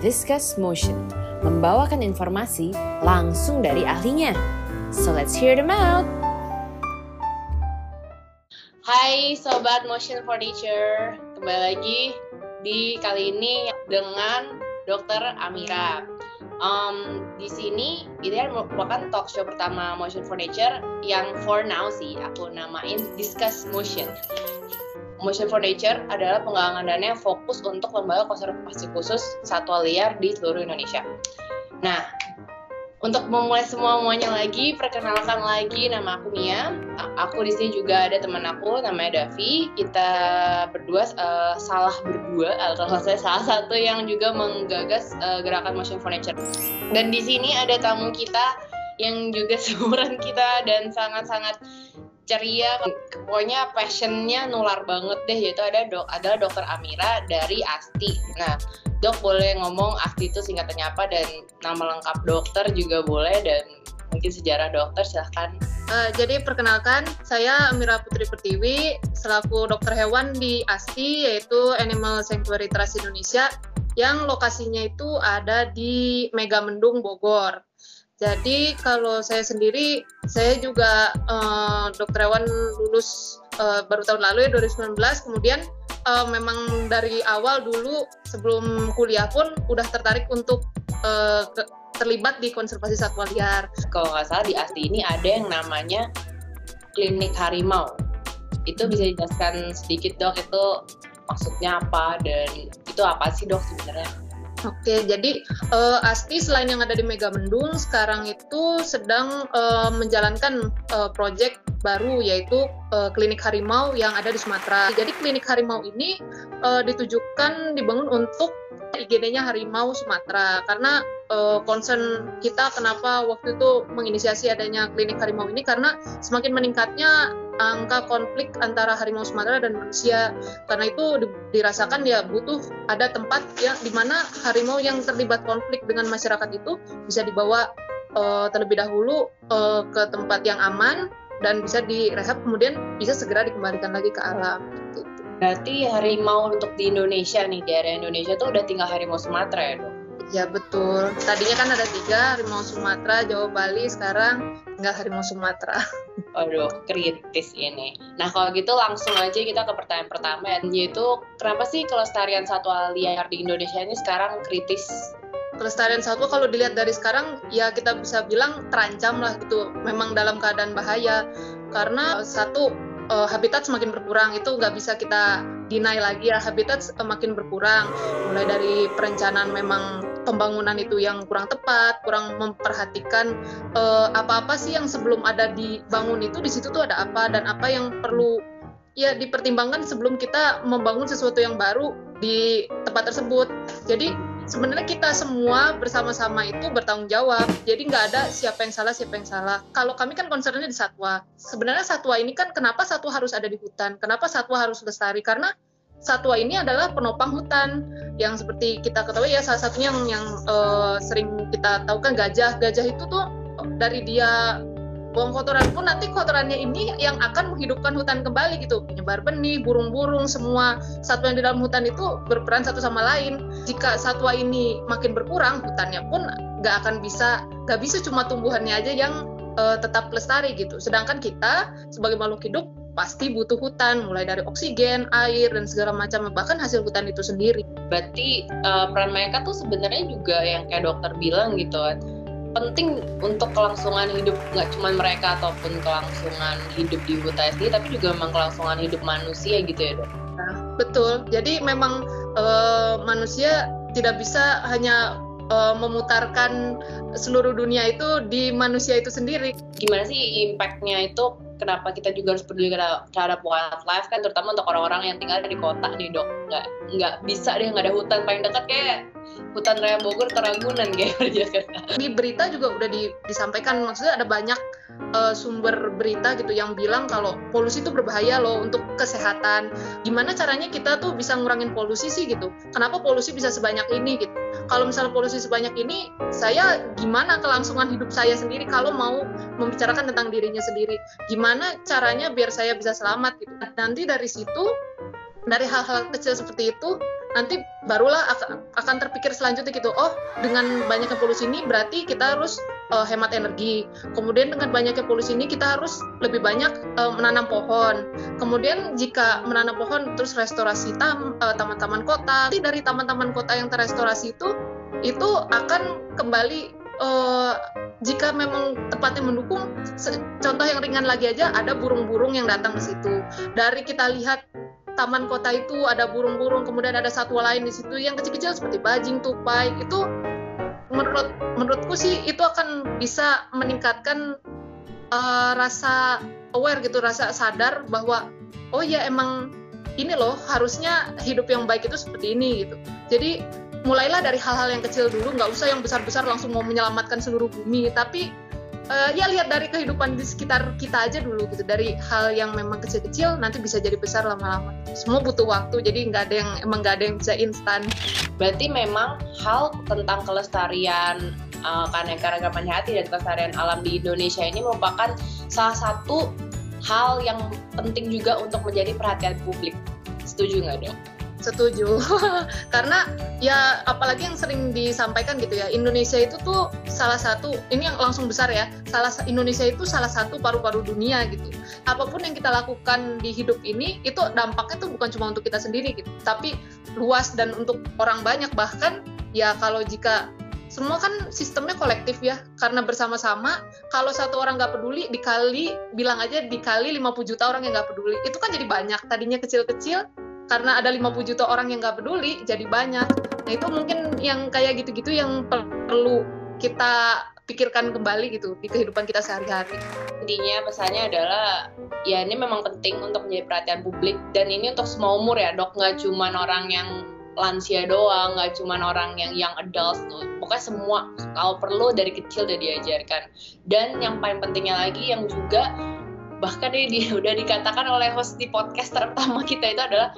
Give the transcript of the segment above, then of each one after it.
Viscous Motion, membawakan informasi langsung dari ahlinya. So let's hear them out. Hai Sobat Motion for Nature, kembali lagi di kali ini dengan Dokter Amira. Um, di sini ini merupakan talk show pertama Motion for Nature yang for now sih aku namain Discuss Motion. Motion for Nature adalah penggalangan dana yang fokus untuk lembaga konservasi khusus satwa liar di seluruh Indonesia. Nah, untuk memulai semua semuanya lagi, perkenalkan lagi nama aku Mia. Aku di sini juga ada teman aku namanya Davi. Kita berdua uh, salah berdua atau saya salah satu yang juga menggagas uh, gerakan Motion for Nature. Dan di sini ada tamu kita yang juga seumuran kita dan sangat-sangat ceria pokoknya passionnya nular banget deh yaitu ada dok adalah dokter Amira dari Asti. Nah dok boleh ngomong Asti itu singkatannya apa dan nama lengkap dokter juga boleh dan mungkin sejarah dokter silahkan. Uh, jadi perkenalkan saya Amira Putri Pertiwi selaku dokter hewan di Asti yaitu Animal Sanctuary Trust Indonesia yang lokasinya itu ada di Megamendung Bogor jadi kalau saya sendiri, saya juga uh, dokter hewan lulus uh, baru tahun lalu ya 2019. Kemudian uh, memang dari awal dulu sebelum kuliah pun udah tertarik untuk uh, ke, terlibat di konservasi satwa liar. Kalau nggak salah di ASTI ini ada yang namanya klinik harimau. Itu bisa dijelaskan sedikit dok itu maksudnya apa dan itu apa sih dok sebenarnya? Oke, jadi uh, Asti selain yang ada di Megamendung, sekarang itu sedang uh, menjalankan uh, proyek baru yaitu uh, klinik harimau yang ada di Sumatera. Jadi klinik harimau ini uh, ditujukan dibangun untuk IGD-nya harimau Sumatera karena uh, concern kita kenapa waktu itu menginisiasi adanya klinik harimau ini karena semakin meningkatnya angka konflik antara harimau Sumatera dan manusia. Karena itu dirasakan ya butuh ada tempat yang di mana harimau yang terlibat konflik dengan masyarakat itu bisa dibawa uh, terlebih dahulu uh, ke tempat yang aman dan bisa direhab kemudian bisa segera dikembalikan lagi ke alam. Gitu. Berarti harimau untuk di Indonesia nih di area Indonesia tuh udah tinggal harimau Sumatera ya? Ya betul. Tadinya kan ada tiga, harimau Sumatera, Jawa, Bali. Sekarang tinggal harimau Sumatera. Waduh, kritis ini. Nah kalau gitu langsung aja kita ke pertanyaan pertama yaitu kenapa sih kelestarian satwa liar di Indonesia ini sekarang kritis? Kelestarian satwa kalau dilihat dari sekarang ya kita bisa bilang terancam lah gitu. Memang dalam keadaan bahaya karena satu uh, habitat semakin berkurang itu nggak bisa kita deny lagi ya habitat semakin berkurang mulai dari perencanaan memang pembangunan itu yang kurang tepat, kurang memperhatikan uh, apa-apa sih yang sebelum ada dibangun itu di situ tuh ada apa dan apa yang perlu ya dipertimbangkan sebelum kita membangun sesuatu yang baru di tempat tersebut. Jadi sebenarnya kita semua bersama-sama itu bertanggung jawab. Jadi nggak ada siapa yang salah, siapa yang salah. Kalau kami kan concernnya di satwa. Sebenarnya satwa ini kan kenapa satwa harus ada di hutan? Kenapa satwa harus lestari? Karena satwa ini adalah penopang hutan. Yang seperti kita ketahui ya salah satunya yang, yang uh, sering kita tahu kan gajah. Gajah itu tuh dari dia buang kotoran pun nanti kotorannya ini yang akan menghidupkan hutan kembali gitu. Penyebar benih burung-burung semua satwa yang di dalam hutan itu berperan satu sama lain. Jika satwa ini makin berkurang hutannya pun nggak akan bisa nggak bisa cuma tumbuhannya aja yang uh, tetap lestari gitu. Sedangkan kita sebagai makhluk hidup pasti butuh hutan mulai dari oksigen, air dan segala macam bahkan hasil hutan itu sendiri. Berarti uh, peran mereka tuh sebenarnya juga yang kayak dokter bilang gitu penting untuk kelangsungan hidup nggak cuma mereka ataupun kelangsungan hidup di hutan sendiri tapi juga memang kelangsungan hidup manusia gitu ya dok. Nah, betul. Jadi memang uh, manusia tidak bisa hanya uh, memutarkan seluruh dunia itu di manusia itu sendiri. Gimana sih impactnya itu kenapa kita juga harus peduli terhadap wildlife kan terutama untuk orang-orang yang tinggal di kota nih dok. Nggak nggak bisa deh nggak ada hutan. Paling dekat kayak hutan raya Bogor Teragunan kayak di berita juga udah di, disampaikan. Maksudnya ada banyak uh, sumber berita gitu yang bilang kalau polusi itu berbahaya loh untuk kesehatan. Gimana caranya kita tuh bisa ngurangin polusi sih gitu? Kenapa polusi bisa sebanyak ini gitu kalau misalnya polusi sebanyak ini saya gimana kelangsungan hidup saya sendiri kalau mau membicarakan tentang dirinya sendiri? Gimana caranya biar saya bisa selamat gitu? Nanti dari situ dari hal-hal kecil seperti itu nanti barulah akan terpikir selanjutnya gitu. Oh dengan banyaknya polusi ini berarti kita harus uh, hemat energi. Kemudian dengan banyaknya polusi ini kita harus lebih banyak uh, menanam pohon. Kemudian jika menanam pohon terus restorasi tam, uh, taman-taman kota. Dari taman-taman kota yang terrestorasi itu itu akan kembali uh, jika memang tempatnya mendukung contoh yang ringan lagi aja ada burung-burung yang datang ke situ. Dari kita lihat taman kota itu ada burung-burung kemudian ada satwa lain di situ yang kecil-kecil seperti bajing tupai itu menurut menurutku sih itu akan bisa meningkatkan uh, rasa aware gitu rasa sadar bahwa oh ya emang ini loh harusnya hidup yang baik itu seperti ini gitu. Jadi mulailah dari hal-hal yang kecil dulu nggak usah yang besar-besar langsung mau menyelamatkan seluruh bumi. Tapi uh, ya lihat dari kehidupan di sekitar kita aja dulu gitu. Dari hal yang memang kecil-kecil nanti bisa jadi besar lama-lama. Semua butuh waktu jadi nggak ada yang emang nggak ada yang bisa instan. Berarti memang hal tentang kelestarian uh, keanekaragaman hati dan kelestarian alam di Indonesia ini merupakan salah satu hal yang penting juga untuk menjadi perhatian publik. Setuju nggak dong? Setuju. Karena ya apalagi yang sering disampaikan gitu ya Indonesia itu tuh salah satu ini yang langsung besar ya salah Indonesia itu salah satu paru-paru dunia gitu. Apa pun yang kita lakukan di hidup ini itu dampaknya tuh bukan cuma untuk kita sendiri gitu tapi luas dan untuk orang banyak. Bahkan ya kalau jika semua kan sistemnya kolektif ya karena bersama-sama kalau satu orang nggak peduli dikali bilang aja dikali 50 juta orang yang nggak peduli itu kan jadi banyak. Tadinya kecil-kecil karena ada 50 juta orang yang nggak peduli jadi banyak. Nah itu mungkin yang kayak gitu-gitu yang perlu kita pikirkan kembali gitu di kehidupan kita sehari-hari. Intinya pesannya adalah ya ini memang penting untuk menjadi perhatian publik. Dan ini untuk semua umur ya dok. Nggak cuma orang yang lansia doang, nggak cuma orang yang young adults tuh. Pokoknya semua kalau perlu dari kecil udah diajarkan. Dan yang paling pentingnya lagi yang juga bahkan ini udah dikatakan oleh host di podcast pertama kita itu adalah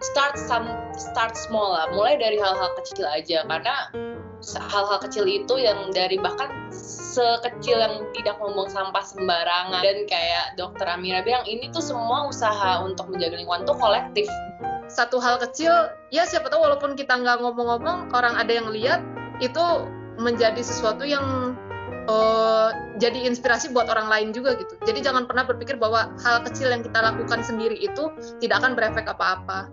start some start small lah. Mulai dari hal-hal kecil aja. Karena hal-hal kecil itu yang dari bahkan sekecil yang tidak ngomong sampah sembarangan. Dan kayak dokter Amira bilang ini tuh semua usaha untuk menjaga lingkungan tuh kolektif. Satu hal kecil ya siapa tahu walaupun kita nggak ngomong-ngomong orang ada yang lihat itu menjadi sesuatu yang uh, jadi inspirasi buat orang lain juga gitu. Jadi jangan pernah berpikir bahwa hal kecil yang kita lakukan sendiri itu tidak akan berefek apa-apa.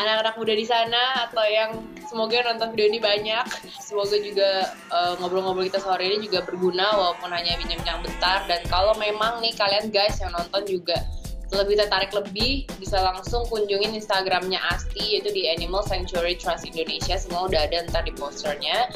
Anak-anak muda di sana atau yang semoga nonton video ini banyak, semoga juga eh, ngobrol-ngobrol kita sore ini juga berguna walaupun hanya bincang-bincang bentar. Dan kalau memang nih kalian guys yang nonton juga lebih tertarik lebih bisa langsung kunjungin Instagramnya Asti yaitu di Animal Sanctuary Trust Indonesia. Semua udah ada ntar di posternya.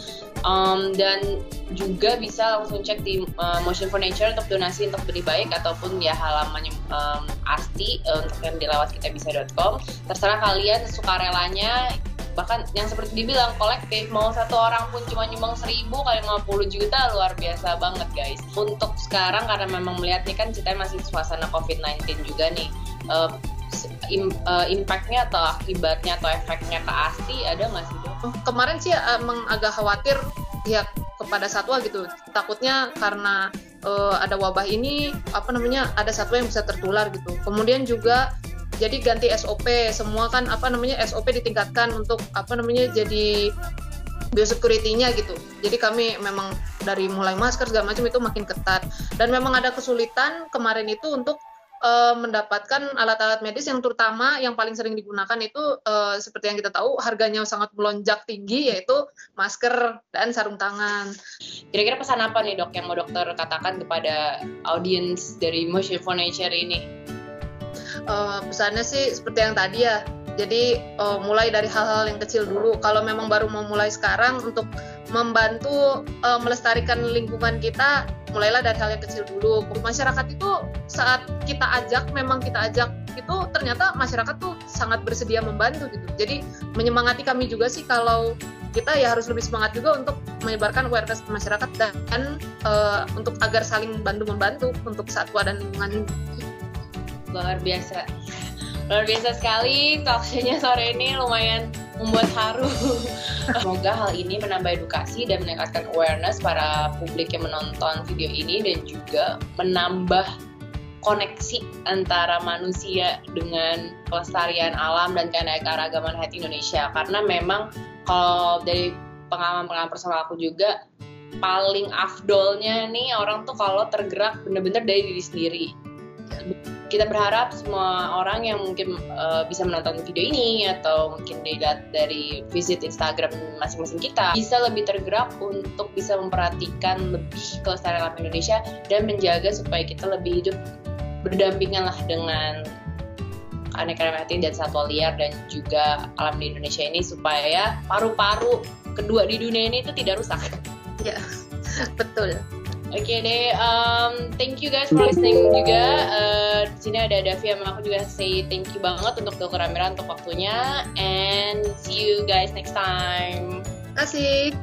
Um, dan juga bisa langsung cek di uh, Motion for Nature untuk donasi untuk beli baik ataupun ya halamannya um, Asti uh, untuk yang dilewat kita bisa.com terserah kalian suka relanya bahkan yang seperti dibilang kolektif mau satu orang pun cuma nyumbang seribu kali 50 juta luar biasa banget guys. Untuk sekarang karena memang melihat nih kan kita masih suasana COVID-19 juga nih uh, im, impactnya atau akibatnya atau efeknya ke ASTI ada nggak sih dok? Kemarin sih emang agak khawatir ya kepada satwa gitu. Takutnya karena uh, ada wabah ini apa namanya ada satwa yang bisa tertular gitu. Kemudian juga jadi ganti SOP semua kan apa namanya SOP ditingkatkan untuk apa namanya jadi biosecurity-nya gitu. Jadi kami memang dari mulai masker segala macam itu makin ketat dan memang ada kesulitan kemarin itu untuk uh, mendapatkan alat-alat medis yang terutama yang paling sering digunakan itu uh, seperti yang kita tahu harganya sangat melonjak tinggi yaitu masker dan sarung tangan. Kira-kira pesan apa nih dok yang mau dokter katakan kepada audiens dari Motion for ini? Uh, pesannya sih seperti yang tadi ya. Jadi uh, mulai dari hal-hal yang kecil dulu. Kalau memang baru mau mulai sekarang untuk membantu uh, melestarikan lingkungan kita mulailah dari hal yang kecil dulu. Masyarakat itu saat kita ajak memang kita ajak itu ternyata masyarakat tuh sangat bersedia membantu gitu. Jadi menyemangati kami juga sih kalau kita ya harus lebih semangat juga untuk menyebarkan awareness ke masyarakat dan uh, untuk agar saling bantu membantu untuk satwa dan lingkungan luar biasa. Luar biasa sekali talkshownya sore ini lumayan membuat haru. Semoga hal ini menambah edukasi dan meningkatkan awareness para publik yang menonton video ini dan juga menambah koneksi antara manusia dengan kelestarian alam dan keanekaragaman hayati Indonesia. Karena memang kalau dari pengalaman-pengalaman personal aku juga paling afdolnya nih orang tuh kalau tergerak bener-bener dari diri sendiri kita berharap semua orang yang mungkin uh, bisa menonton video ini atau mungkin dilihat dari visit Instagram masing-masing kita bisa lebih tergerak untuk bisa memperhatikan lebih kelestarian alam Indonesia dan menjaga supaya kita lebih hidup berdampingan lah dengan aneka-aneka dan satwa liar dan juga alam di Indonesia ini supaya paru-paru kedua di dunia ini itu tidak rusak. Ya, betul. Oke okay deh, um, thank you guys for listening juga. Uh, di sini ada Davi sama aku juga say thank you banget untuk Dokter Amira untuk waktunya and see you guys next time. Kasih.